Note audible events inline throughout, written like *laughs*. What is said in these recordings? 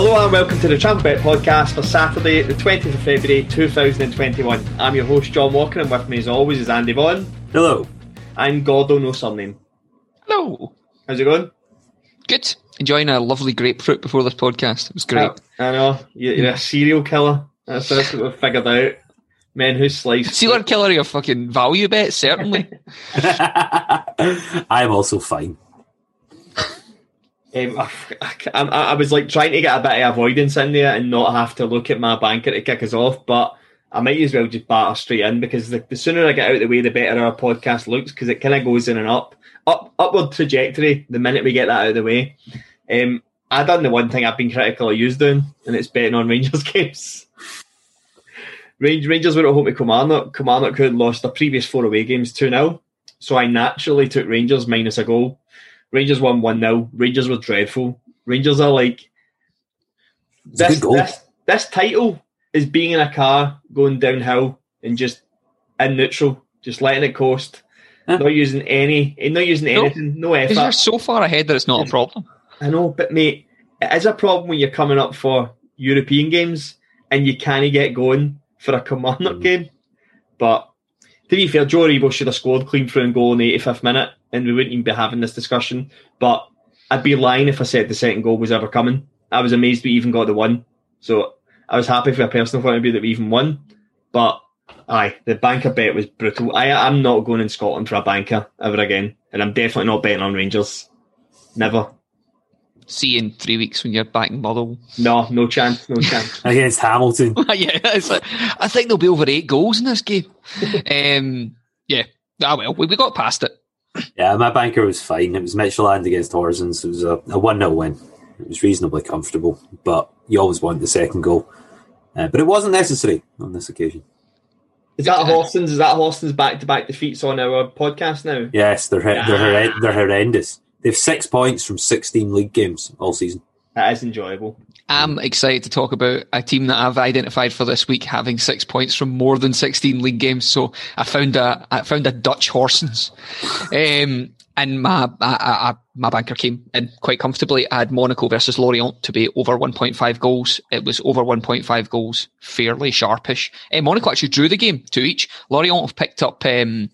Hello and welcome to the Trampled Bet podcast for Saturday, the 20th of February 2021. I'm your host, John Walker, and with me as always is Andy Vaughan. Hello. I'm Gordo, no surname. Hello. How's it going? Good. Enjoying a lovely grapefruit before this podcast. It was great. I know. You're, you're a serial killer. That's, that's what we've figured out. Men who slice. Serial killer of your fucking value bet, certainly. *laughs* I'm also fine. Um, *laughs* I, I, I, was like trying to get a bit of avoidance in there and not have to look at my banker to kick us off, but I might as well just batter straight in because the, the sooner I get out of the way, the better our podcast looks because it kind of goes in and up, up, upward trajectory the minute we get that out of the way. Um, I done the one thing I've been critical of you doing, and it's betting on *laughs* Rangers games. Rangers were at home to Kilmarnock. Kilmarnock had lost the previous four away games 2 0. So I naturally took Rangers minus a goal. Rangers won 1 0. Rangers were dreadful. Rangers are like. This, this, this title is being in a car going downhill and just in neutral, just letting it coast, huh? not using any, not using no, anything, no effort. You're so far ahead that it's not a problem. I know, but mate, it is a problem when you're coming up for European games and you can't get going for a Kilmarnock mm. game. But to be fair, Joe Aribo should have scored clean through and goal in the 85th minute and we wouldn't even be having this discussion. But I'd be lying if I said the second goal was ever coming. I was amazed we even got the one. So I was happy for a personal point of view that we even won. But aye, the banker bet was brutal. I I'm not going in Scotland for a banker ever again. And I'm definitely not betting on Rangers. Never. See you in three weeks when you're back in Motherwell. No, no chance, no chance. *laughs* Against Hamilton. *laughs* yeah, like, I think there'll be over eight goals in this game. *laughs* um, yeah, ah well, we, we got past it. Yeah, my banker was fine. It was Midtjylland against Horsens. It was a, a 1 0 win. It was reasonably comfortable, but you always want the second goal. Uh, but it wasn't necessary on this occasion. Is that Horsens? Is that Horsens back to back defeats on our podcast now? Yes, they're, they're, they're, they're horrendous. They have six points from 16 league games all season. That is enjoyable. I'm excited to talk about a team that I've identified for this week having six points from more than 16 league games. So I found a I found a Dutch Horsens, um, and my I, I, my banker came in quite comfortably. I had Monaco versus Lorient to be over 1.5 goals. It was over 1.5 goals, fairly sharpish. Uh, Monaco actually drew the game to each. Lorient have picked up. Um,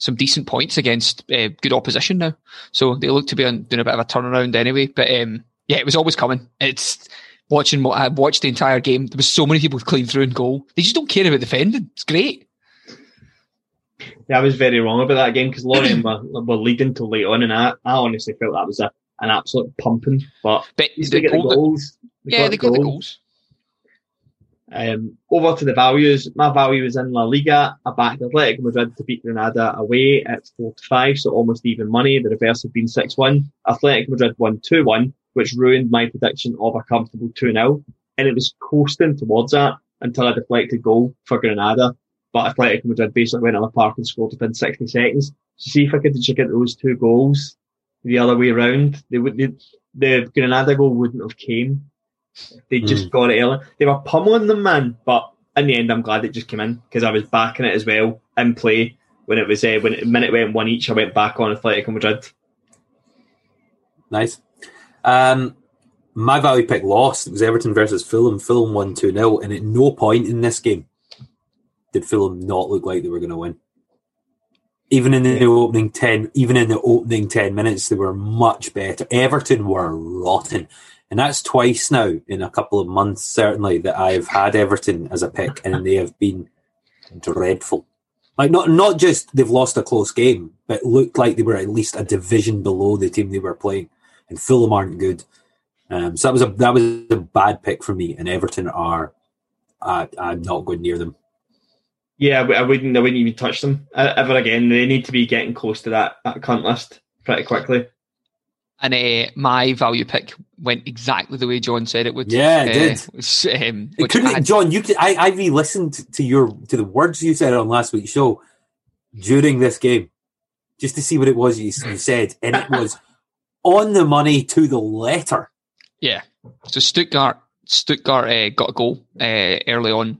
some decent points against uh, good opposition now, so they look to be on, doing a bit of a turnaround anyway. But um, yeah, it was always coming. It's watching what I watched the entire game. There was so many people clean through and goal. They just don't care about defending. It's great. Yeah, I was very wrong about that game because Lorient were, were leading till late on, and I, I honestly felt that was a, an absolute pumping. But, but they get the goals. They yeah, got they got the goals. Um, over to the values. My value is in La Liga. I backed Athletic Madrid to beat Granada away at 4 to 5, so almost even money. The reverse had been 6 1. Athletic Madrid won 2 1 which ruined my prediction of a comfortable 2 0. And it was coasting towards that until a deflected goal for Granada. But Athletic Madrid basically went on the park and scored within 60 seconds. So see if I could get those two goals the other way around. They would, they, the Granada goal wouldn't have came. They just mm. got it early. They were pummeling them, man. But in the end, I'm glad it just came in because I was backing it as well in play when it was uh, when it, minute went one each. I went back on Athletic Madrid. Nice. Um, my value pick lost. It was Everton versus Fulham. Fulham won 2 0. And at no point in this game did Fulham not look like they were going to win. Even in the opening 10, even in the opening 10 minutes, they were much better. Everton were rotten. And that's twice now in a couple of months, certainly, that I've had Everton as a pick, and they have been dreadful. Like not not just they've lost a close game, but looked like they were at least a division below the team they were playing and Fulham aren't good. Um, so that was a that was a bad pick for me, and Everton are. Uh, I'm not going near them. Yeah, I wouldn't. I wouldn't even touch them uh, ever again. They need to be getting close to that that cunt list pretty quickly. And uh, my value pick went exactly the way John said it would. Yeah, it uh, did. Was, um, it couldn't, had, John, you could, I, I re-listened to your to the words you said on last week's show during this game, just to see what it was you, you said, and it was on the money to the letter. Yeah. So Stuttgart, Stuttgart uh, got a goal uh, early on.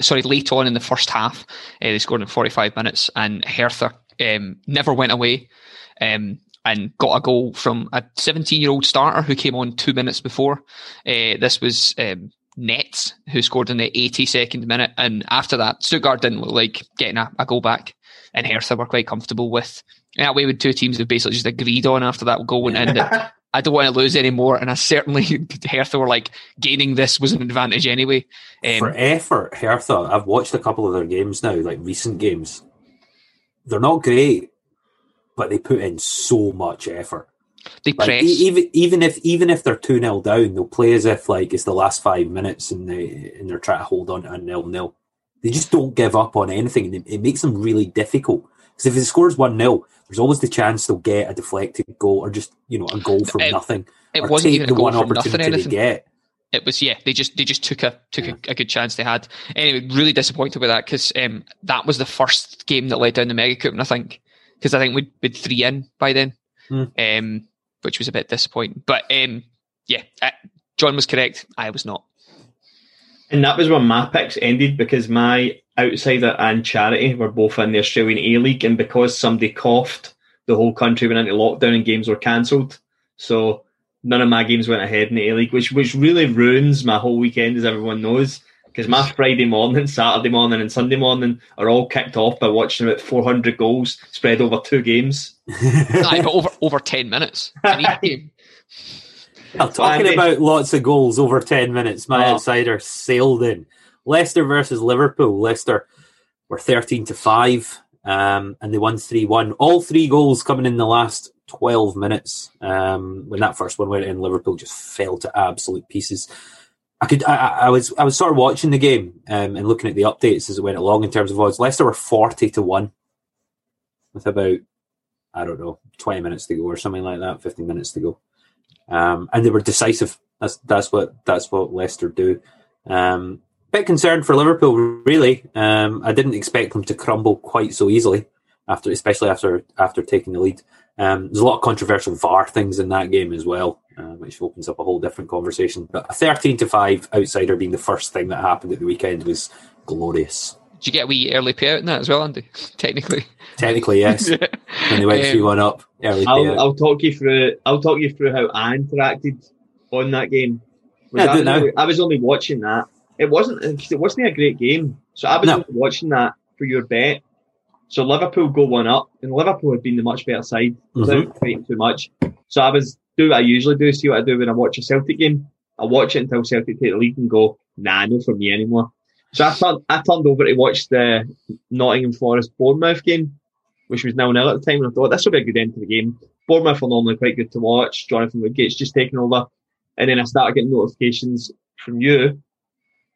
Sorry, late on in the first half, they scored in 45 minutes, and Hertha um, never went away. Um, and got a goal from a 17 year old starter who came on two minutes before. Uh, this was um, Netz, who scored in the 82nd minute. And after that, Stuttgart didn't look like getting a, a goal back. And Hertha were quite comfortable with. that way, with two teams have basically just agreed on after that goal went in that I don't want to lose anymore. And I certainly, *laughs* Hertha were like, gaining this was an advantage anyway. Um, For effort, Hertha, I've watched a couple of their games now, like recent games. They're not great but they put in so much effort. They like, press. even even if even if they're two 0 down, they'll play as if like it's the last five minutes and they and they're trying to hold on to a nil nil. They just don't give up on anything, and it, it makes them really difficult. Because if it scores one 0 there's always the chance they'll get a deflected goal or just you know a goal from it, nothing. It wasn't even a goal from nothing. Anything. get. It was yeah. They just they just took a took yeah. a, a, good chance they had. Anyway, really disappointed with that because um, that was the first game that led down the Mega Cup, and I think because I think we'd been three in by then, mm. um, which was a bit disappointing. But um, yeah, uh, John was correct. I was not. And that was when my picks ended because my outsider and charity were both in the Australian A League, and because somebody coughed, the whole country went into lockdown and games were cancelled. So none of my games went ahead in the A League, which which really ruins my whole weekend, as everyone knows because my Friday morning, Saturday morning, and Sunday morning are all kicked off by watching about 400 goals spread over two games. Aye, but over over 10 minutes. *laughs* I'm talking about lots of goals over 10 minutes. My oh. outsider sailed in. Leicester versus Liverpool. Leicester were 13 to 5, um, and they won 3 1. All three goals coming in the last 12 minutes. Um, when that first one went in, Liverpool just fell to absolute pieces. I could. I, I, was. I was sort of watching the game um, and looking at the updates as it went along in terms of odds. Leicester were forty to one, with about I don't know twenty minutes to go or something like that, fifteen minutes to go, um, and they were decisive. That's that's what that's what Leicester do. Um, bit concerned for Liverpool, really. Um, I didn't expect them to crumble quite so easily after, especially after after taking the lead. Um, there's a lot of controversial VAR things in that game as well, uh, which opens up a whole different conversation. But a 13 to 5 outsider being the first thing that happened at the weekend was glorious. Did you get a wee early payout in that as well, Andy? *laughs* Technically, technically, yes. *laughs* yeah. When they went um, three one up, early I'll, payout. I'll talk you through. I'll talk you through how I interacted on that game. Was yeah, I, was only, I was only watching that. It wasn't. It wasn't a great game, so I was no. watching that for your bet. So Liverpool go one up, and Liverpool had been the much better side without mm-hmm. fighting too much. So I was do what I usually do, see what I do when I watch a Celtic game. I watch it until Celtic take the lead and go, nah, no for me anymore. So I turned, I turned over to watch the Nottingham Forest Bournemouth game, which was now nil at the time, and I thought this will be a good end to the game. Bournemouth are normally quite good to watch. Jonathan Woodgate's just taken over, and then I started getting notifications from you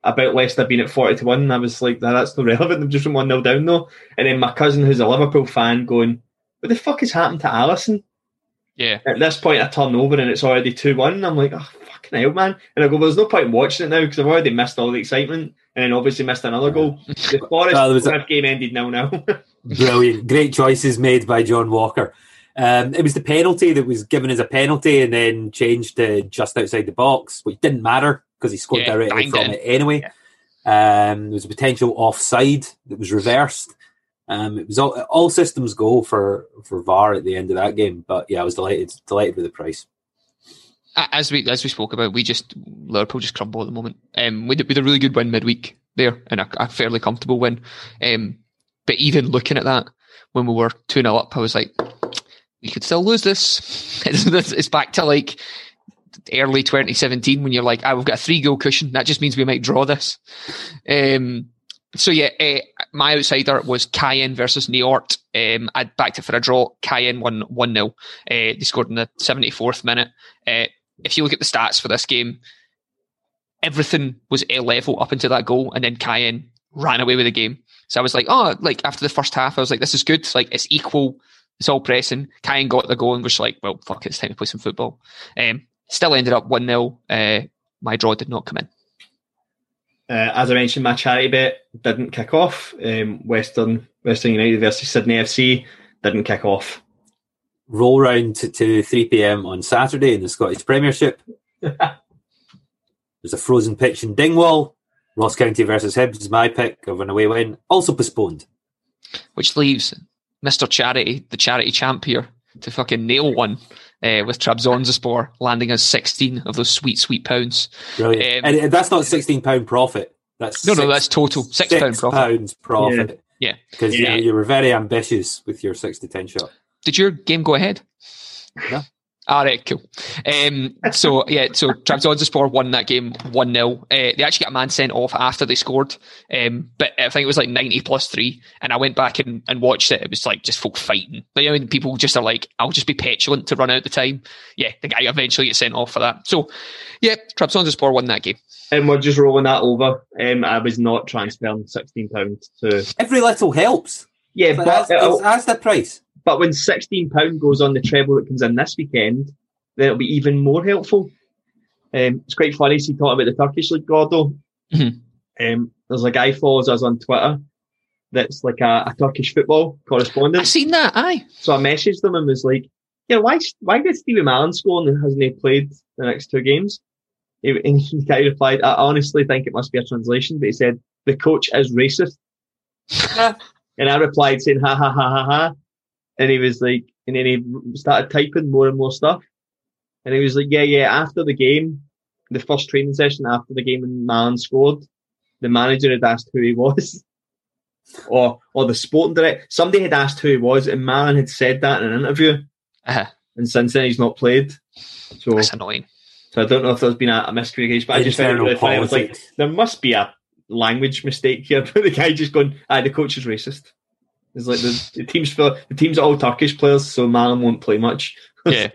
about Leicester being at 40 to 1. And I was like, nah, that's not relevant. They've just been 1 0 down though. And then my cousin, who's a Liverpool fan, going, What the fuck has happened to Alisson? Yeah. At this point, I turn over and it's already 2 1. I'm like, Oh, fucking hell, man. And I go, well, There's no point in watching it now because I've already missed all the excitement and then obviously missed another goal. The *laughs* Forest well, was a... game ended now now. *laughs* Brilliant. Great choices made by John Walker. Um, it was the penalty that was given as a penalty and then changed to just outside the box, which didn't matter because he scored yeah, directly from it anyway. Yeah. Um, there was a potential offside that was reversed. Um, it was all, all systems go for, for VAR at the end of that game, but yeah, I was delighted delighted with the price. As we as we spoke about, we just Liverpool just crumble at the moment. Um, we did, a really good win midweek there and a, a fairly comfortable win. Um, but even looking at that when we were two 0 up, I was like, we could still lose this. *laughs* it's back to like early 2017 when you're like, ah, we've got a three goal cushion. That just means we might draw this. Um, so yeah, uh, my outsider was Caen versus Niort. Um, I backed it for a draw. Caen won one 0 uh, They scored in the 74th minute. Uh, if you look at the stats for this game, everything was a level up into that goal, and then Caen ran away with the game. So I was like, oh, like after the first half, I was like, this is good. Like it's equal. It's all pressing. Caen got the goal and was like, well, fuck it, it's time to play some football. Um, still ended up 1 0. Uh, my draw did not come in. Uh, as I mentioned, my charity bet didn't kick off. Um, Western Western United versus Sydney FC didn't kick off. Roll round to, to 3 pm on Saturday in the Scottish Premiership. *laughs* There's a frozen pitch in Dingwall. Ross County versus Hibs is my pick of an away win, also postponed. Which leaves Mr. Charity, the charity champ here, to fucking nail one uh, with Trabzonspor landing us 16 of those sweet, sweet pounds. Brilliant. Um, and that's not £16 profit. That's no, six, no, that's total six, six pound profit. pounds profit. Yeah, because yeah. you, you were very ambitious with your six to ten shot. Did your game go ahead? No. All right, cool. Um, so yeah, so Trabzonspor won that game one 0 uh, They actually got a man sent off after they scored, um, but I think it was like ninety plus three. And I went back and, and watched it. It was like just folk fighting. But, I mean, people just are like, "I'll just be petulant to run out the time." Yeah, the guy eventually gets sent off for that. So yeah, Trabzonspor won that game. And we're just rolling that over. Um, I was not transferring sixteen pounds to. Every little helps. Yeah, but, but that's, that's the price. But when £16 goes on the treble that comes in this weekend, then it'll be even more helpful. Um, it's quite funny. See, talking about the Turkish League, Gordo. Mm-hmm. Um, there's a guy follows us on Twitter that's like a, a, Turkish football correspondent. I've seen that, aye. So I messaged them and was like, yeah, why, why did Stevie Mallan score and hasn't he played the next two games? And he kind of replied, I honestly think it must be a translation, but he said, the coach is racist. *laughs* and I replied saying, ha ha ha ha ha. And he was like, and then he started typing more and more stuff. And he was like, yeah, yeah, after the game, the first training session after the game and Mallan scored, the manager had asked who he was. *laughs* or or the sporting director. Somebody had asked who he was, and Mallan had said that in an interview. Uh-huh. And since then, he's not played. So That's annoying. So I don't know if there's been a, a miscommunication, but I just found it really funny. I was like, there must be a language mistake here. *laughs* But the guy just going, ah, the coach is racist. It's like the, the team's for the team's all Turkish players, so Mallan won't play much. *laughs* Yeah.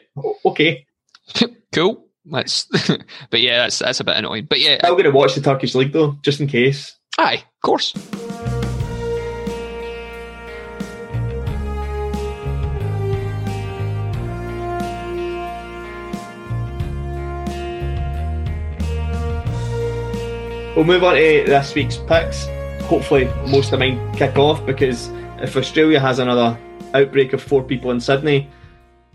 okay. *laughs* cool. Let's. *laughs* but yeah, that's that's a bit annoying. But yeah, I'm going to watch the Turkish league though, just in case. Aye, of course. We'll move on to this week's picks. Hopefully, most of mine kick off because if Australia has another outbreak of four people in Sydney,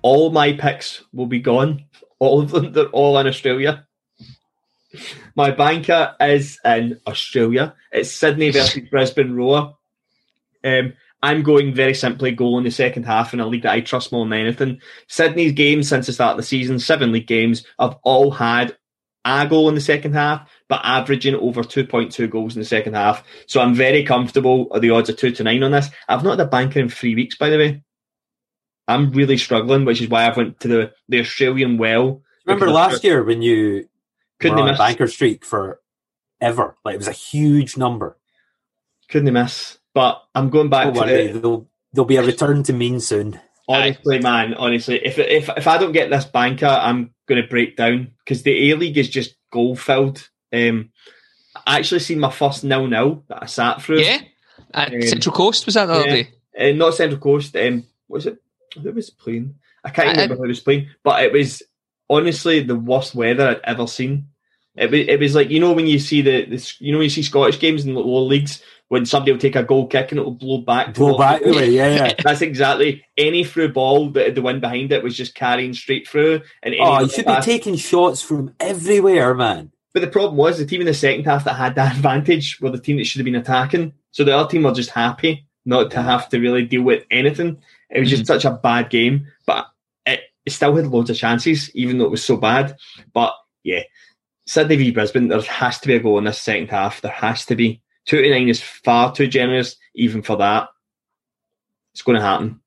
all my picks will be gone. *laughs* All of them, they're all in Australia. My banker is in Australia. It's Sydney versus *laughs* Brisbane Roar. Um, I'm going very simply goal in the second half in a league that I trust more than anything. Sydney's games since the start of the season, seven league games, have all had a goal in the second half, but averaging over 2.2 goals in the second half. So I'm very comfortable. The odds are two to nine on this. I've not had a banker in three weeks, by the way. I'm really struggling, which is why I went to the, the Australian well. Remember last year when you couldn't were on a banker streak for ever? Like it was a huge number. Couldn't miss. But I'm going back Don't to worry, the, there'll, there'll be a return to mean soon. Honestly, man, honestly, if if if I don't get this banker, I'm going to break down because the A League is just goal filled. Um, I actually seen my first nil nil that I sat through. Yeah, at um, Central Coast was that the yeah. other day? Uh, not Central Coast. Um, was it? Who was playing? I can't remember I, who was playing, but it was honestly the worst weather I'd ever seen. It was, it was like you know when you see the, the you know when you see Scottish games in the lower leagues when somebody will take a goal kick and it'll blow back. Blow back away, yeah, yeah. *laughs* That's exactly any through ball that the wind behind it was just carrying straight through. And oh, you should pass. be taking shots from everywhere, man. But the problem was the team in the second half that had that advantage were the team that should have been attacking. So the other team were just happy not to have to really deal with anything. It was mm-hmm. just such a bad game, but it, it still had loads of chances, even though it was so bad. But yeah, Sydney v Brisbane, there has to be a goal in this second half. There has to be. Two to nine is far too generous, even for that. It's going to happen.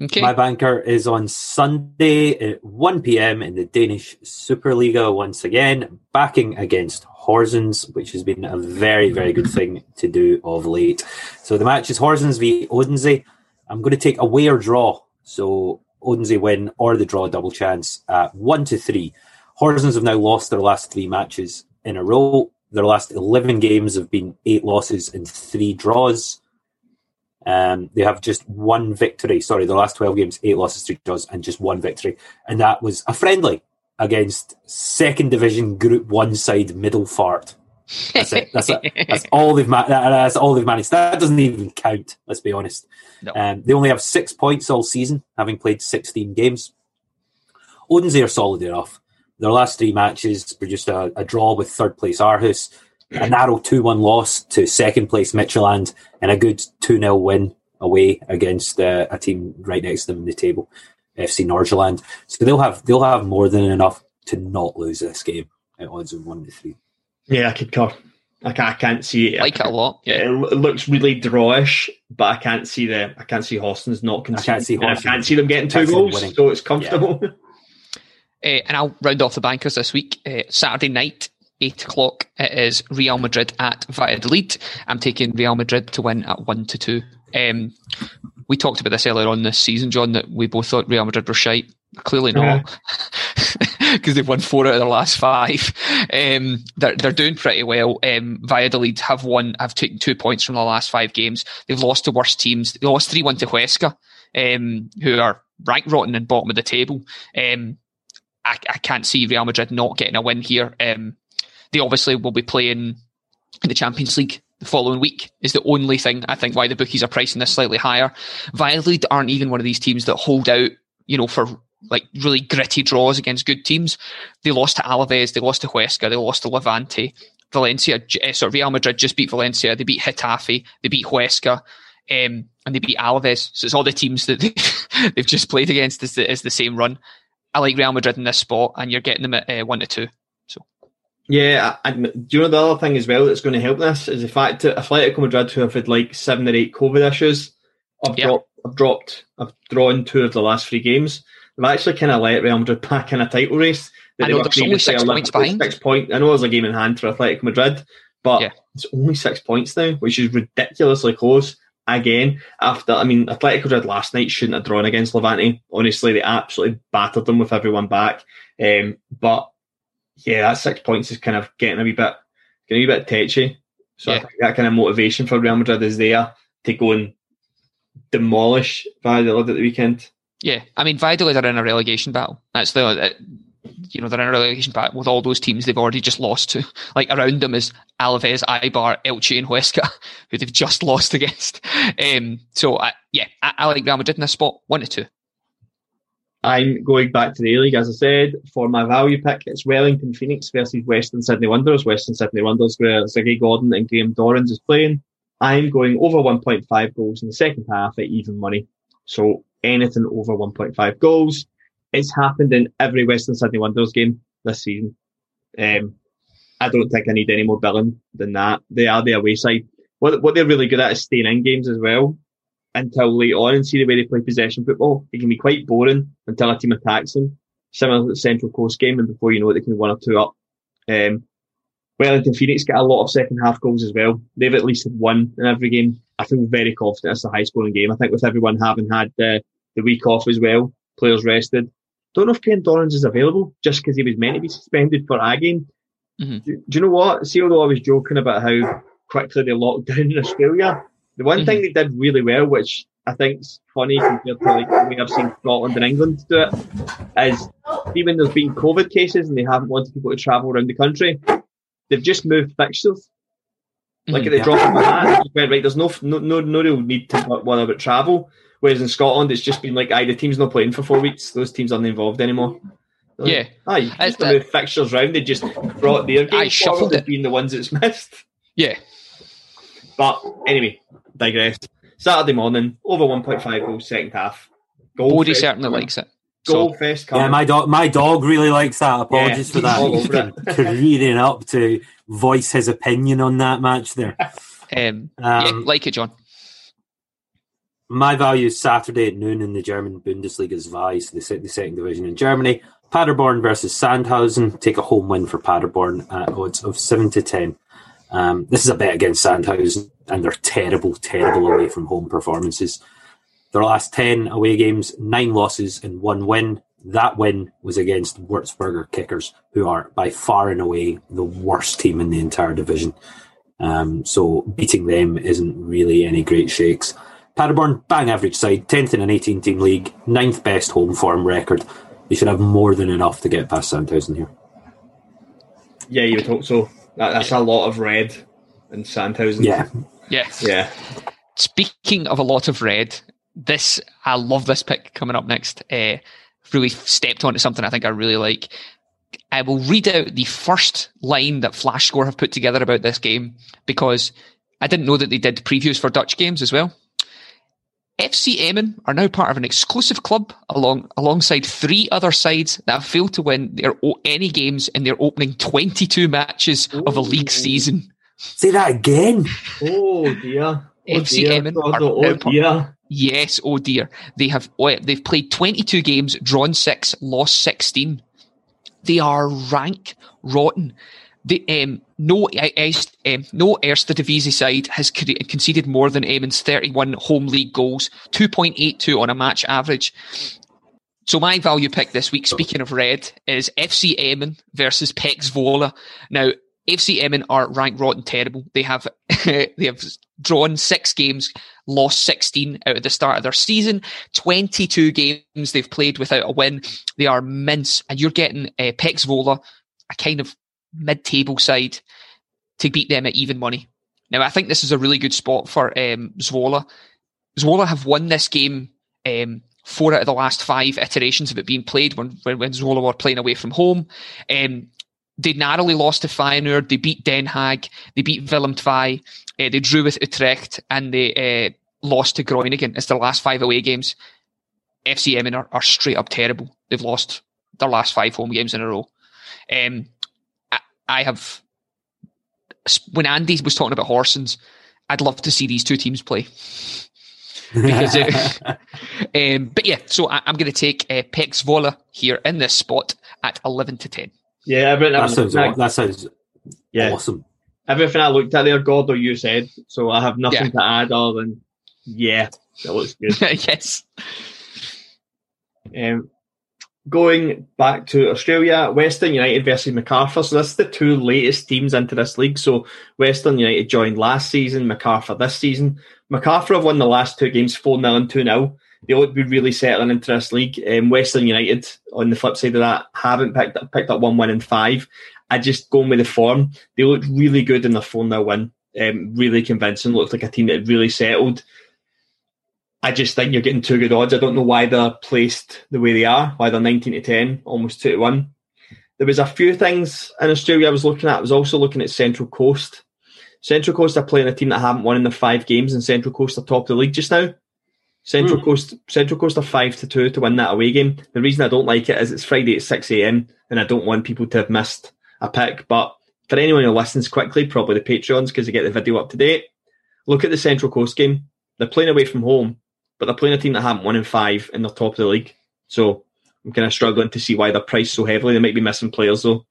Okay. My banker is on Sunday at 1 p.m. in the Danish Superliga once again, backing against Horsens, which has been a very, very good thing to do of late. So the match is Horsens v Odense. I'm going to take a away or draw. So Odense win or the draw double chance at 1 to 3. Horsens have now lost their last three matches in a row. Their last 11 games have been eight losses and three draws. Um, they have just one victory. Sorry, the last 12 games, eight losses, three draws, and just one victory. And that was a friendly against second division Group One side Middelfart. That's it. That's, it. that's *laughs* all they've ma- that's all they've managed. That doesn't even count. Let's be honest. No. Um, they only have six points all season, having played 16 games. Odense are solid enough. Their last three matches produced a, a draw with third place Aarhus, a narrow 2 1 loss to second place Midtjylland, and a good 2 0 win away against uh, a team right next to them in the table, FC Nordsjælland. So they'll have they'll have more than enough to not lose this game at odds of 1 to 3. Yeah, I could call. I can't, I can't see it. Like it a lot. Yeah, it, looks really drawish, but I can't see the I can't see Horsens not conceding. I can't see, I can't see them getting two goals, so it's comfortable. Yeah. Uh, *laughs* and I'll round off the bankers this week. Uh, Saturday night, 8 o'clock, it is Real Madrid at Valladolid. I'm taking Real Madrid to win at 1 to 2. Um, we talked about this earlier on this season, John, that we both thought Real Madrid were shite. Clearly not, because *laughs* they've won four out of their last five. Um, they're they're doing pretty well. Um, Valladolid have won, have taken two points from the last five games. They've lost to worst teams. They lost three one to Huesca, um, who are rank rotten and bottom of the table. Um, I, I can't see Real Madrid not getting a win here. Um, they obviously will be playing in the Champions League the following week is the only thing I think why the bookies are pricing this slightly higher. Valladolid aren't even one of these teams that hold out, you know, for like really gritty draws against good teams. They lost to Alaves, they lost to Huesca, they lost to Levante. Valencia, uh, sorry, Real Madrid just beat Valencia, they beat Getafe, they beat Huesca, um, and they beat Alaves. So it's all the teams that *laughs* they, have just played against is the, is the same run. I like Real Madrid in this spot, and you're getting them at uh, one to two. Yeah, I, do you know the other thing as well that's going to help this is the fact that Atletico Madrid, who have had like seven or eight COVID issues, have yeah. dropped, have dropped, have drawn two of the last three games. They've actually kind of let Real Madrid *laughs* back in a title race. I know there's only six points behind. Six point. I know there's a game in hand for Atletico Madrid, but yeah. it's only six points now, which is ridiculously close again after I mean Atletico Madrid last night shouldn't have drawn against Levante. Honestly, they absolutely battered them with everyone back. Um, but yeah, that six points is kind of getting a wee bit getting a wee bit tetchy. So yeah. that kind of motivation for Real Madrid is there to go and demolish Valladolid at the weekend. Yeah, I mean Valladolid are in a relegation battle. That's the uh, you know, they're in a relegation battle with all those teams they've already just lost to. *laughs* Like around them is Alaves, Eibar, Elche, and Huesca, *laughs* who they've just *laughs* lost against. Um, so I, yeah, I, I, like Real Madrid in this spot, one to two. I'm going back to the A League, as I said, for my value pick. It's Wellington Phoenix versus Western Sydney Wanderers. Western Sydney Wanderers, where Ziggy Gordon and Graham Dorrans is playing. I'm going over 1.5 goals in the second half at even money. So anything over 1.5 goals. It's happened in every Western Sydney Wanderers game this season. Um, I don't think I need any more billing than that. They are the away side. What, what they're really good at is staying in games as well until late on and see the way they play possession football. It can be quite boring until a team attacks them. Similar to the Central Coast game, and before you know it, they can be one or two up. Um, Wellington Phoenix get a lot of second half goals as well. They've at least had one in every game. I feel very confident it's a high scoring game. I think with everyone having had the, the week off as well, players rested, don't know if Ken Dorrans is available just because he was meant to be suspended for a game. Mm-hmm. Do, do, you know what? See, although I was joking about how quickly they locked down in Australia, the one mm-hmm. thing they did really well, which I think is funny compared to like the way I've seen Scotland and England do it, is even there's been COVID cases and they haven't wanted people to travel around the country, they've just moved fixtures. Like mm-hmm. at the drop of a hat, went, right, there's no, no no no real need to worry about travel. Whereas in Scotland, it's just been like, aye, the team's not playing for four weeks. Those teams aren't involved anymore. Yeah. Aye, just to move fixtures round. They just brought their game forward it. being the ones that's missed. Yeah. But anyway, digress. Saturday morning, over 1.5 goals, second half. Goal Bodie certainly likes it. Goal so, fest coming. Yeah, my dog, my dog really likes that. Apologies yeah, for that. *laughs* Careering up to voice his opinion on that match there. Um, *laughs* um, yeah, like it, John my value is Saturday at noon in the German Bundesliga's Weiss, the, the second division in Germany. Paderborn versus Sandhausen. Take a home win for Paderborn at odds of 7 to 10. Um, this is a bet against Sandhausen and their terrible, terrible away from home performances. Their last 10 away games, nine losses and one win. That win was against Würzburger Kickers, who are by far and away the worst team in the entire division. Um, so beating them isn't really any great shakes. Paderborn, bang average side, 10th in an 18 team league, ninth best home form record. They should have more than enough to get past Sandhausen here. Yeah, you would hope so. That, that's a lot of red in Sandhausen. Yeah. Yes. Yeah. Speaking of a lot of red, this I love this pick coming up next. Uh, really stepped onto something I think I really like. I will read out the first line that Flash Score have put together about this game because I didn't know that they did previews for Dutch games as well. FC Emmen are now part of an exclusive club along alongside three other sides that have failed to win their any games in their opening 22 matches Ooh. of a league season. Say that again. Oh dear. Oh FC dear. Emmen God, are oh now dear. part- Yes, oh dear. They have oh, they've played 22 games, drawn 6, lost 16. They are rank rotten. The, um, no, um, no Eredivisie side has conceded more than Emmen's 31 home league goals, 2.82 on a match average. So my value pick this week, speaking of red, is FC Emmen versus PEC Zwolle. Now, FC Emmen are ranked rotten terrible. They have *laughs* they have drawn six games, lost 16 out of the start of their season. 22 games they've played without a win. They are mince, and you're getting uh, PEC Zwolle, a kind of mid-table side, to beat them at even money. Now, I think this is a really good spot for um, Zwolle. Zwolle have won this game um, four out of the last five iterations of it being played when, when, when Zwolle were playing away from home. Um, they narrowly lost to Feyenoord. They beat Den Haag. They beat Willem II. Uh, they drew with Utrecht and they uh, lost to Groningen. It's their last five away games. FC Emmen are, are, straight up terrible. They've lost their last five home games in a row. Um, I, I, have, when Andy was talking about Horsens, I'd love to see these two teams play. because it, *laughs* um, but yeah, so I, am going to take uh, PEC Zwolle here in this spot at 11 to 10. Yeah, everything that sounds that, that sounds yeah. awesome. Everything I looked at there, God, or you said, so I have nothing yeah. to add other than yeah, that looks good. *laughs* yes. Um, going back to Australia, Western United versus Macarthur. So this is the two latest teams into this league. So Western United joined last season, Macarthur this season. Macarthur have won the last two games 4 0 and 2 0 they ought to be really settling into this league. Um, Western United, on the flip side of that, haven't picked up, picked up one win in five. I just going with the form. They looked really good in their 4 0 win. Um, really convincing. Looked like a team that really settled. I just think you're getting two good odds. I don't know why they're placed the way they are, why they're 19 to 10, almost 2 to 1. There was a few things in Australia I was looking at. I was also looking at Central Coast. Central Coast are playing a team that haven't won in their five games, and Central Coast are top of the league just now. Central mm. Coast Central Coast are five to two to win that away game. The reason I don't like it is it's Friday at six AM and I don't want people to have missed a pick. But for anyone who listens quickly, probably the Patreons because they get the video up to date. Look at the Central Coast game. They're playing away from home, but they're playing a team that haven't won in five and they're top of the league. So I'm kind of struggling to see why they're priced so heavily. They might be missing players though.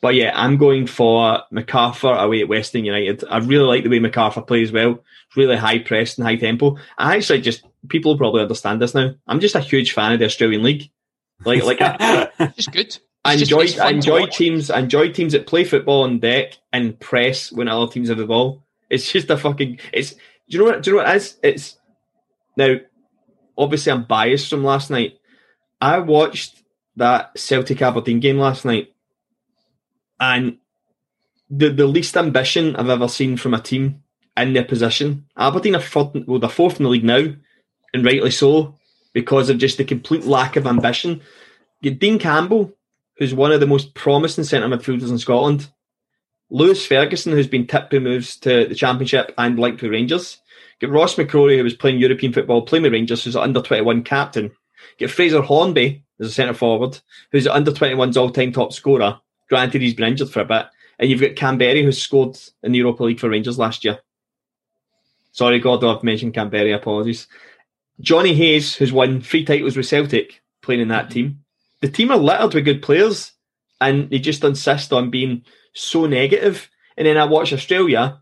But yeah, I'm going for Macarthur away at Western United. I really like the way Macarthur plays well. Really high press and high tempo. I actually just people probably understand this now. I'm just a huge fan of the Australian League. Like, like *laughs* it's good. I enjoy, I enjoy teams. I enjoy teams that play football on deck and press when other teams have the ball. It's just a fucking. It's. Do you know what? Do you know what it is? It's now. Obviously, I'm biased from last night. I watched that Celtic Aberdeen game last night, and the the least ambition I've ever seen from a team in their position. Aberdeen are fourth, well, they're fourth in the league now and rightly so, because of just the complete lack of ambition. Dean Campbell, who's one of the most promising centre midfielders in Scotland. Lewis Ferguson, who's been tipped to moves to the Championship and with Rangers. Get Ross McCrorie, who was playing European football, playing with Rangers, who's an under 21 captain. Get Fraser Hornby as a centre forward, who's an under 21's all time top scorer. Granted, he's been injured for a bit. And you've got Kamberi, who scored in the Europa League for Rangers last year. Sorry, God, I've mentioned Kamberi, apologies. Johnny Hayes, who's won three titles with Celtic, playing in that mm-hmm. team. The team are littered with good players, and they just insist on being so negative. And then I watch Australia.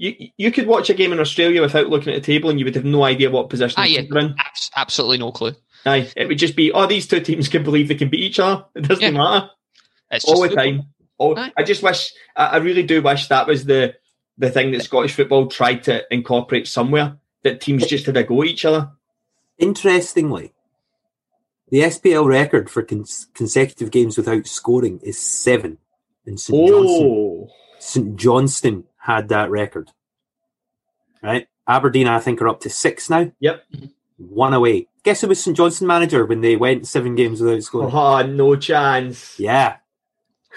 You you could watch a game in Australia without looking at the table, and you would have no idea what position ah, yeah, they're in. Absolutely no clue. Aye, it would just be, oh, these two teams can believe they can beat each other. It doesn't yeah. matter. It's all the time. Oh, I just wish, I really do wish that was the the thing that Scottish football tried to incorporate somewhere that teams just had a go at each other. Interestingly, the SPL record for cons- consecutive games without scoring is seven. And St. Johnstone, Oh, St. Johnstone had that record. Right? Aberdeen, I think, are up to six now. Yep. One away. Guess who was St. Johnstone manager when they went seven games without scoring? oh no chance. Yeah.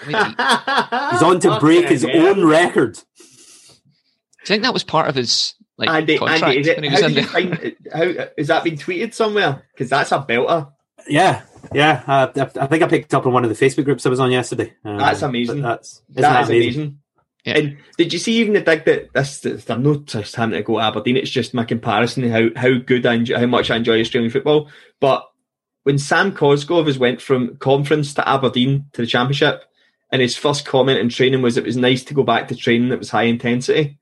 I mean, do, you, He's He's on to break his own record. do you think that was part of his like Andy, contract Andy, is it, when he how did you find, how, has that been tweeted somewhere? Because that's a belter. Yeah, yeah. Uh, I I think I picked up on one of the Facebook groups I was on yesterday. Um, That's amazing. but That's isn't That that is amazing. Yeah. And did you see even the dig that this? this I'm not just having to go to Aberdeen. It's just my comparison how how good I enjoy, how much I enjoy Australian football. But when Sam Cosgrove has went from conference to Aberdeen to the championship, and his first comment in training was it was nice to go back to training that was high intensity.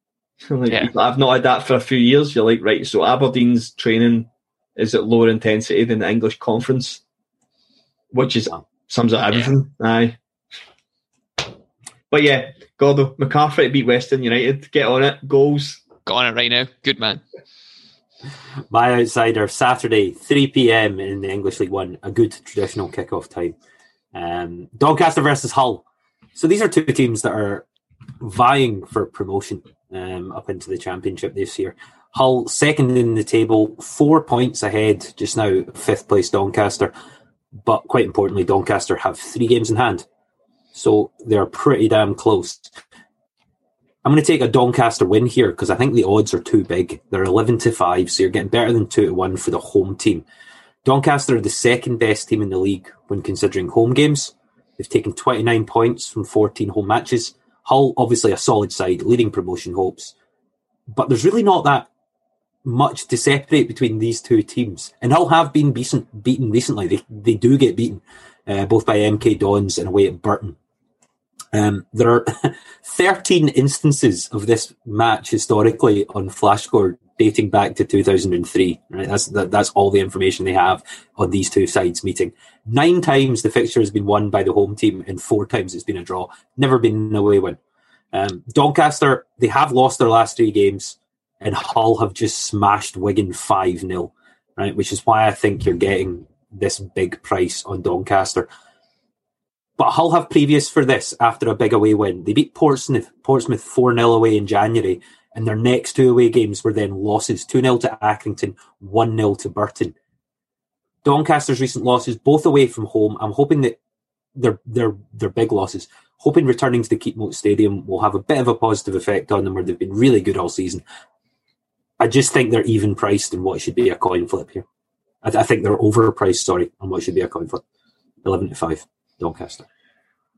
*laughs* like, Yeah. I've not had that for a few years. You're like, right, so Aberdeen's training is at lower intensity than the English conference, which is sums up everything. Aye. But yeah, Gordo, Macarthur to beat Western United. Get on it. Goals. Got on it right now. Good man. My outsider Saturday, three p.m. in the English League One, a good traditional kickoff time. Um, Doncaster versus Hull. So these are two teams that are vying for promotion um, up into the championship this year. Hull second in the table, four points ahead just now, fifth place Doncaster. But quite importantly, Doncaster have three games in hand, so they're pretty damn close. I'm going to take a Doncaster win here because I think the odds are too big. They're 11 to 5, so you're getting better than 2 to 1 for the home team. Doncaster are the second best team in the league when considering home games. They've taken 29 points from 14 home matches. Hull, obviously, a solid side, leading promotion hopes. But there's really not that much to separate between these two teams. And Hull have been beaten, beaten recently. They, they do get beaten, uh, both by MK Dons and away at Burton. Um, there are *laughs* 13 instances of this match historically on Flashscore dating back to 2003. Right, that's that, that's all the information they have on these two sides meeting. Nine times the fixture has been won by the home team, and four times it's been a draw. Never been an away win. Um, Doncaster they have lost their last three games, and Hull have just smashed Wigan five 0 Right, which is why I think you're getting this big price on Doncaster. But Hull have previous for this after a big away win. They beat Portsmouth Portsmouth 4 0 away in January, and their next two away games were then losses 2 0 to Accrington, 1 0 to Burton. Doncaster's recent losses, both away from home, I'm hoping that they're, they're, they're big losses. Hoping returning to the Keepmoat Stadium will have a bit of a positive effect on them where they've been really good all season. I just think they're even priced in what should be a coin flip here. I, I think they're overpriced, sorry, on what should be a coin flip. 11 to 5, Doncaster.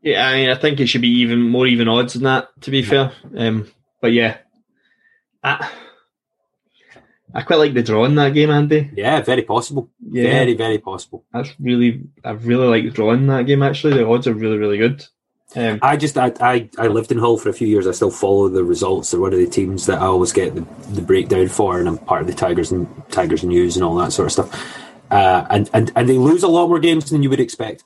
Yeah, I mean, I think it should be even more even odds than that. To be fair, um, but yeah, I, I quite like the draw in that game, Andy. Yeah, very possible. Yeah, Very, very possible. that's really, I really like the draw in that game. Actually, the odds are really, really good. Um, I just I, I I lived in Hull for a few years. I still follow the results. They're one of the teams that I always get the, the breakdown for, and I'm part of the Tigers and Tigers and News and all that sort of stuff. Uh, and and and they lose a lot more games than you would expect.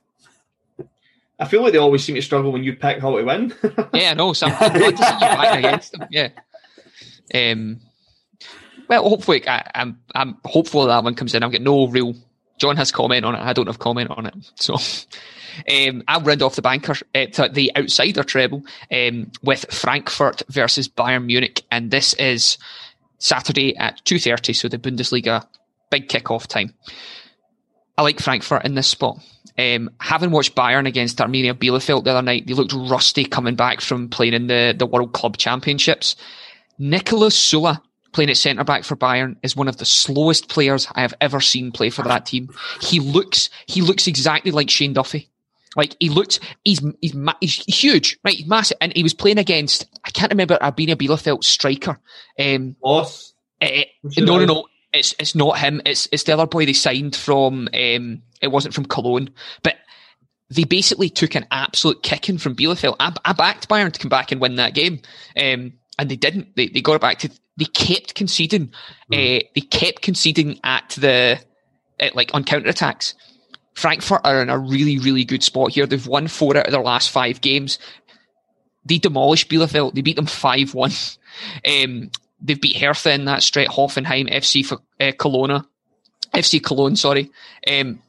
I feel like they always seem to struggle when you pick Hull to win. *laughs* Yeah, no, so I'm *laughs* glad to see you back against them. Yeah. Um, well, hopefully, I, I'm I'm hopeful that one comes in. I've got no real. John has comment on it. I don't have comment on it. So, um, I'll round off the banker uh, the outsider treble um, with Frankfurt versus Bayern Munich, and this is Saturday at two thirty. So the Bundesliga big kick-off time. I like Frankfurt in this spot. Um, having watched Bayern against Arminia Bielefeld the other night, they looked rusty coming back from playing in the, the World Club Championships. Niklas Süle playing at centre back for Bayern is one of the slowest players I have ever seen play for that team. He looks he looks exactly like Shane Duffy. Like he looked, he's he's, ma- he's huge, right? He's massive, and he was playing against I can't remember Arminia Bielefeld striker. Um, Loss. eh, I'm sure no, no, no. It's it's not him. It's it's the other boy they signed from. Um, it wasn't from Cologne, but they basically took an absolute kicking from Bielefeld. I, I backed Bayern to come back and win that game, um, and they didn't. They they got it back to. They kept conceding. Uh, they kept conceding at the at, like on counter attacks. Frankfurt are in a really really good spot here. They've won four out of their last five games. They demolished Bielefeld. They beat them five one. *laughs* Um, they've beat Hertha in that straight, Hoffenheim, FC for uh, Kelowna, FC Cologne, sorry. Um,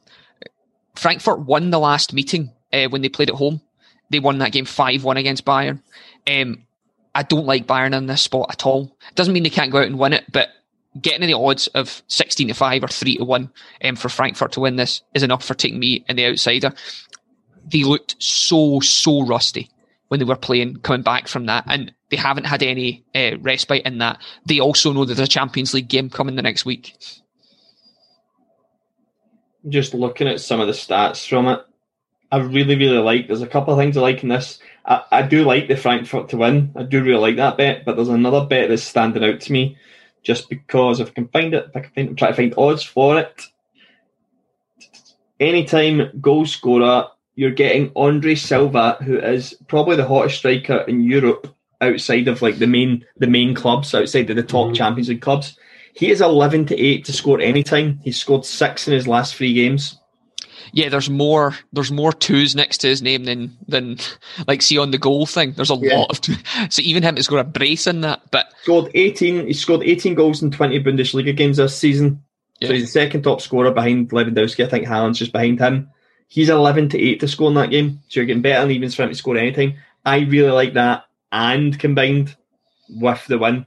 Frankfurt won the last meeting uh, when they played at home. They won that game 5 1 against Bayern. Um, I don't like Bayern in this spot at all. Doesn't mean they can't go out and win it, but getting the odds of 16 to 5 or 3 to 1 um, for Frankfurt to win this is enough for taking me and the outsider. They looked so, so rusty when they were playing, coming back from that, and they haven't had any uh, respite in that. They also know that there's a Champions League game coming the next week. Just looking at some of the stats from it, I really, really like. There's a couple of things I like in this. I, I do like the Frankfurt to win. I do really like that bet, but there's another bet that's standing out to me just because if I can find it, if I can find, I'm trying to find odds for it. Anytime goal scorer, you're getting Andre Silva, who is probably the hottest striker in Europe outside of like the main the main clubs, outside of the top mm-hmm. Champions League clubs. He is eleven to eight to score anytime. He's scored six in his last three games yeah, there's more there's more twos next to his name than than like see on the goal thing. There's a yeah. lot of two. so even him to score a brace in that. But scored eighteen. He scored eighteen goals in twenty Bundesliga games this season. Yeah. So he's the second top scorer behind Lewandowski. I think Haaland's just behind him. He's eleven to eight to score in that game. So you're getting better than evens for him to score anytime. I really like that, and combined with the win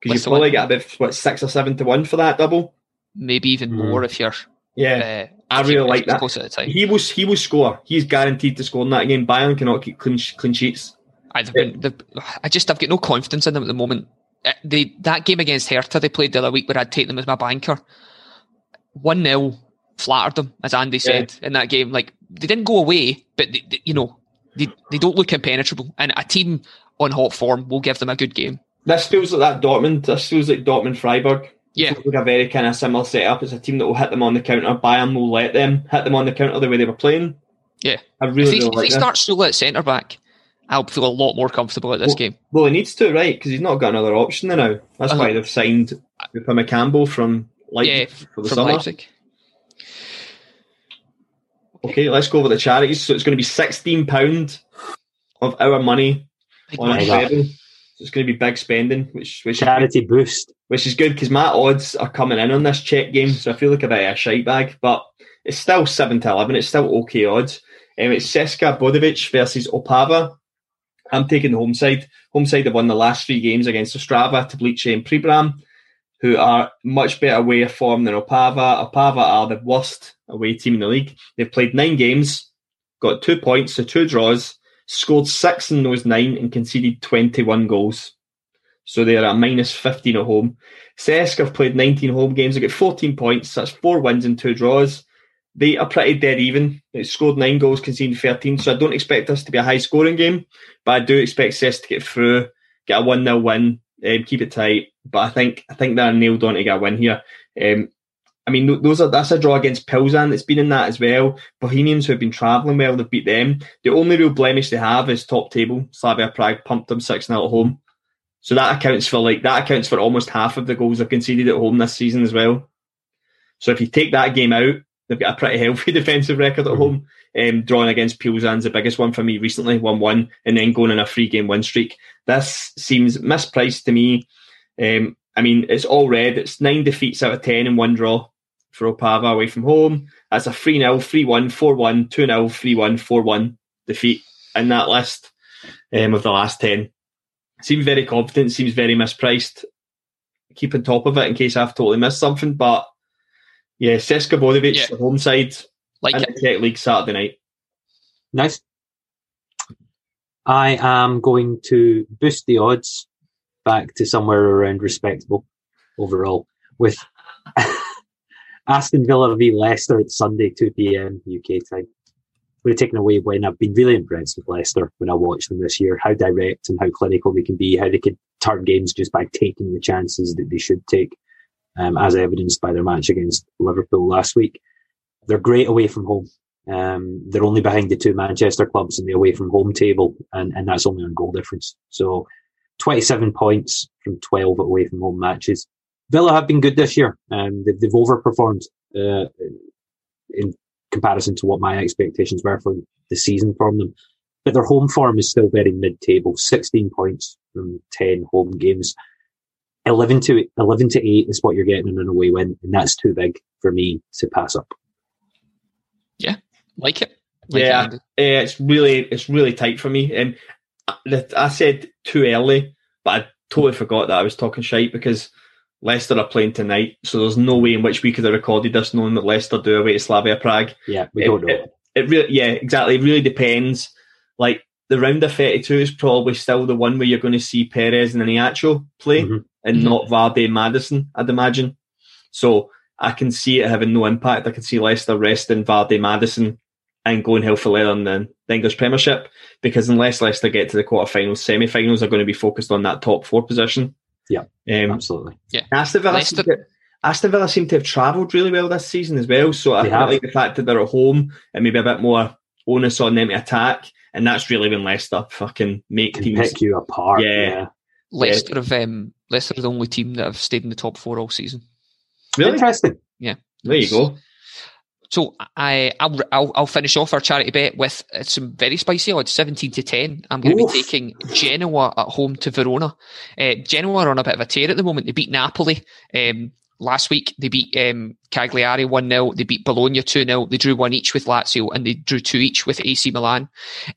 because you probably win. get about what six or seven to one for that double. Maybe even mm. more if you're yeah, uh, I really like that. He was he will score. He's guaranteed to score in that game. Bayern cannot keep clean, clean sheets. I, been, I just I've got no confidence in them at the moment. Uh, they that game against Hertha they played the other week where I'd take them as my banker. One 0 flattered them, as Andy said yeah. in that game. Like they didn't go away, but they, they, you know they they don't look impenetrable. And a team on hot form will give them a good game. This feels like that Dortmund. This feels like Dortmund Freiburg. Yeah. Like a very kind of similar setup. It's a team that will hit them on the counter. Bayern will let them hit them on the counter the way they were playing. Yeah. I really, if he, really if like he starts Süle at centre back, I'll feel a lot more comfortable at this well, game. Well, he needs to, right? Because he's not got another option there now. That's uh-huh. why they've signed Upamecano Campbell from Leipzig yeah, for the from summer. Leipzig. Okay, let's go over the charities. So it's going to be sixteen pound of our money Big on money. It's going to be big spending, which which charity boost which is good because my odds are coming in on this check game, so I feel like a bit of a shite bag, but it's still 7 to 11. It's still okay odds. Um, it's Ceske Budejovice versus Opava. I'm taking the home side. Home side have won the last three games against Ostrava, Teplice and Pribram, who are much better away of form than Opava. Opava are the worst away team in the league. They've played nine games, got two points, so two draws, scored six in those nine, and conceded 21 goals. So they're at minus 15 at home. CSKA have played 19 home games. They get 14 points. That's four wins and two draws. They are pretty dead even. They scored nine goals, conceded 13. So I don't expect this to be a high scoring game, but I do expect CSKA to get through, get a 1 0 win, um, keep it tight. But I think I think they're nailed on to get a win here. Um, I mean, those are that's a draw against Pilsen that's been in that as well. Bohemians who have been travelling well, they've beat them. The only real blemish they have is top table. Slavia Prague pumped them 6 0 at home. So that accounts for like that accounts for almost half of the goals they've conceded at home this season as well. So if you take that game out, they've got a pretty *laughs* healthy defensive record at mm-hmm. home. Um, drawing against Pilsen's the biggest one for me recently, one one, and then going on a three game win streak. This seems mispriced to me. Um, I mean, it's all red. It's nine defeats out of ten and one draw for Opava away from home. That's a 3 0, 3 1, 4 1, 2 0, 3 1, 4 1 defeat in that list um, of the last 10 seems very confident, seems very mispriced. Keep on top of it in case I've totally missed something. But yeah, Ceske Budejovice, yeah. the home side, like in the Czech League Saturday night. Nice. I am going to boost the odds back to somewhere around respectable overall with *laughs* Aston Villa v Leicester at Sunday, 2 p.m. UK time have taken away when I've been really impressed with Leicester when I watched them this year, how direct and how clinical they can be, how they can turn games just by taking the chances that they should take, um, as evidenced by their match against Liverpool last week. They're great away from home. Um, they're only behind the two Manchester clubs in the away from home table, and, and that's only on goal difference. So 27 points from 12 away from home matches. Villa have been good this year. Um, they've, they've overperformed uh, in comparison to what my expectations were for the season from them. But their home form is still very mid-table, 16 points from 10 home games. 11 to 11 to 8 is what you're getting in an away win, and that's too big for me to pass up. Yeah, like it. Like yeah, it, eh, it's really it's really tight for me. Um, I said too early, but I totally forgot that I was talking shite because Leicester are playing tonight, so there's no way in which we could have recorded this knowing that Leicester do away to Slavia Prague. Yeah, we don't it, know. It, it really, yeah, exactly. It really depends. Like the round of 32 is probably still the one where you're going to see Perez and Iheanacho play Mm-hmm. and Mhm. not Vardy and Maddison, I'd imagine. So I can see it having no impact. I can see Leicester resting Vardy, Maddison and going hell for leather in the, the English Premiership because unless Leicester get to the quarterfinals, semi-finals are going to be focused on that top four position. Yeah, Um, Absolutely. Aston Villa, Leicester- seem to, Aston Villa seem to have travelled really well this season as well. So I They quite have. like the fact that they're at home and maybe a bit more onus on them to attack. And that's really when Leicester fucking make Can teams. pick you apart. Yeah. Yeah. Leicester have um, Leicester are the only team that have stayed in the top four all season. Really? Interesting. Yeah, there you go. So I I'll, I'll I'll finish off our charity bet with uh, some very spicy odds, seventeen to ten. I'm going to Oof. be taking Genoa at home to Verona. Uh, Genoa are on a bit of a tear at the moment. They beat Napoli um, last week. They beat um, Cagliari one 0 They beat Bologna two 0 They drew one each with Lazio and they drew two each with AC Milan.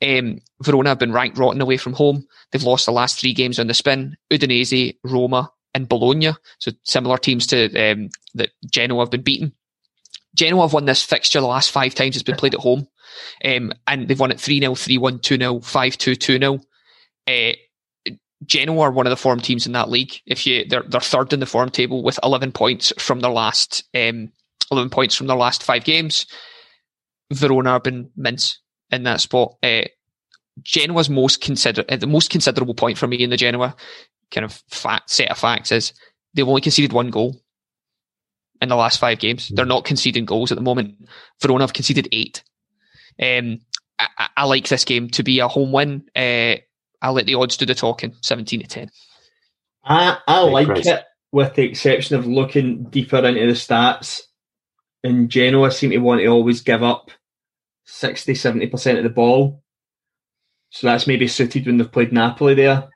Um, Verona have been ranked rotten away from home. They've lost the last three games on the spin. Udinese, Roma, and Bologna. So similar teams to um, that Genoa have been beaten. Genoa have won this fixture the last five times it's been played at home. Um, and they've won it 3 0, 3 1, 2 0, 5 2, 2 0. Uh, Genoa are one of the form teams in that league. If you, they're, they're third in the form table with 11 points from their last, um, 11 points from their last five games. Verona have been mince in that spot. Uh, Genoa's most consider uh, the most considerable point for me in the Genoa kind of fact set of facts is they've only conceded one goal in the last five games. They're not conceding goals at the moment. Verona have conceded eight. Um, I, I- I like this game to be a home win. Uh, I'll let the odds do the talking. Seventeen to ten. I, I like price. it with the exception of looking deeper into the stats. And Genoa seem to want to always give up 60 70% of the ball. So that's maybe suited when they've played Napoli there.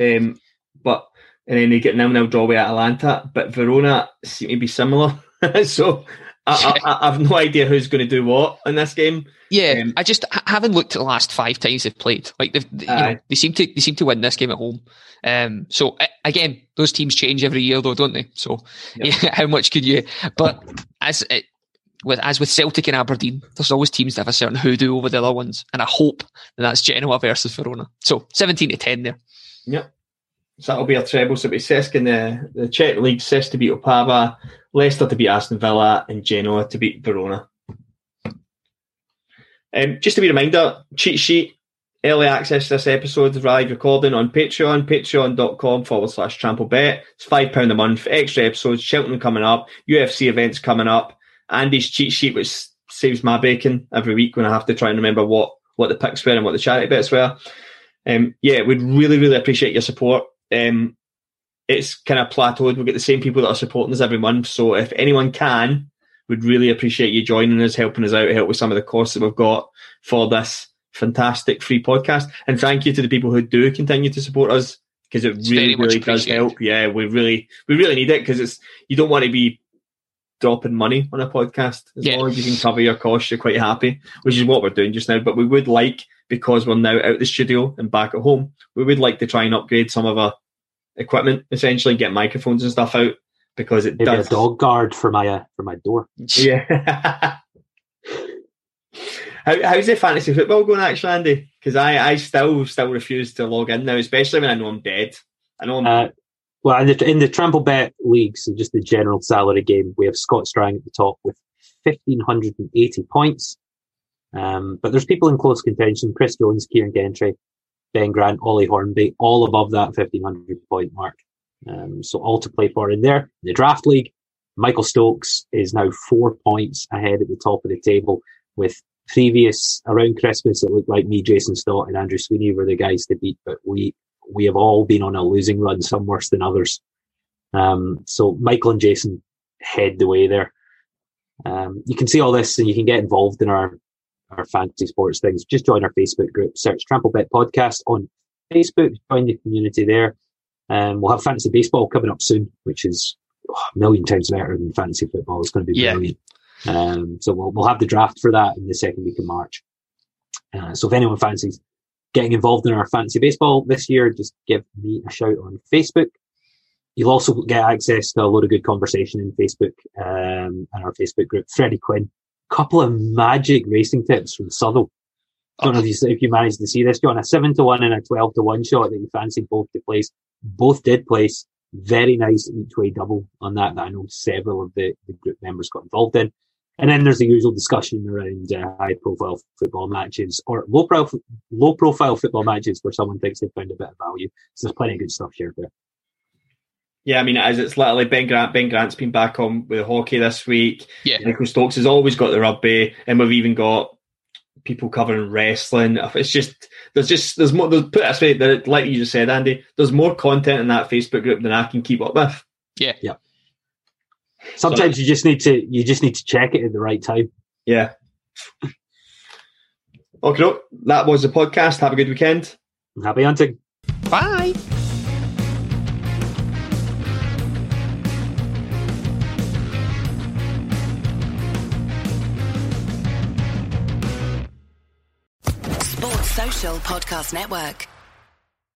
Um, but and then they get nil nil draw away at Atalanta. But Verona seem to be similar. *laughs* so I, I, I have no idea who's going to do what in this game. Yeah, Um, I just ha- haven't looked at the last five times they've played. Like they've, you know, they seem to they seem to win this game at home. Um, so again, those teams change every year, though, don't they? So Yep. yeah, *laughs* how much could you? But as it, with as with Celtic and Aberdeen, there's always teams that have a certain hoodoo over the other ones, and I hope that that's Genoa versus Verona. So seventeen to ten there. Yep. So that'll be a treble. So it'll be Cesc in the, the Czech League, Cesc to beat Opava, Leicester to beat Aston Villa, and Genoa to beat Verona. Um, just to be a reminder, cheat sheet, early access to this episode is live recording on Patreon, patreon.com forward slash trampledbet. It's £5 a month, extra episodes, Cheltenham coming up, UFC events coming up, Andy's cheat sheet, which saves my bacon every week when I have to try and remember what, what the picks were and what the charity bets were. Um, yeah, we'd really, really appreciate your support. Um, it's kind of plateaued. We get the same people that are supporting us every month. So if anyone can, we'd really appreciate you joining us, helping us out, help with some of the costs that we've got for this fantastic free podcast. And thank you to the people who do continue to support us because it It's really, really does help. Yeah, we really, we really need it because it's you don't want to be dropping money on a podcast. As Yeah. long as you can cover your costs, you're quite happy, which is what we're doing just now. But we would like, because we're now out the studio and back at home, we would like to try and upgrade some of our equipment, essentially get microphones and stuff out because it Maybe does. a dog guard for my uh, for my door. Yeah. *laughs* How, how's the fantasy football going, actually, Andy? Because I, I still still refuse to log in now, especially when I know I'm dead. I know I'm Uh, well, in the, in the Trampled Bet leagues, and just the general salary game, we have Scott Strang at the top with 1,580 points. Um, but there's people in close contention Chris Jones, Kieran Gentry, Ben Grant, Ollie Hornby, all above that 1,500 point mark. Um, so all to play for in there. The draft league, Michael Stokes is now four points ahead at the top of the table with previous around Christmas. It looked like me, Jason Stott and Andrew Sweeney were the guys to beat, but we, we have all been on a losing run, some worse than others. Um, so Michael and Jason head the way there. Um, you can see all this and you can get involved in our, our fantasy sports things. Just join our Facebook group, search Trampled Bet Podcast on Facebook, join the community there. Um, we'll have fantasy baseball coming up soon, which is oh, a million times better than fantasy football. It's going to be Yeah. brilliant. Um, so we'll, we'll have the draft for that in the second week of March. Uh, so if anyone fancies getting involved in our fantasy baseball this year, just give me a shout on Facebook. You'll also get access to a lot of good conversation in Facebook um, and our Facebook group. Freddie Quinn, couple of magic racing tips from Southwell. don't know if you if you managed to see this, John. A seven to one and a twelve to one shot that you fancied both to place. Both did place. Very nice each way double on that. That I know several of the, the group members got involved in. And then there's the usual discussion around uh, high profile football matches or low profile low profile football matches where someone thinks they've found a bit of value. So there's plenty of good stuff shared there. Yeah, I mean, as it's literally Ben Grant. Ben Grant's been back on with hockey this week. Yeah. Michael Stokes has always got the rugby, and we've even got people covering wrestling. It's just there's just there's more. There's, put it this way, there, like you just said, Andy, there's more content in that Facebook group than I can keep up with. Yeah. Yeah. Sometimes you just need to you just need to check it at the right time. Yeah. Okay, no, that was the podcast. Have a good weekend. Happy hunting. Bye. Podcast Network.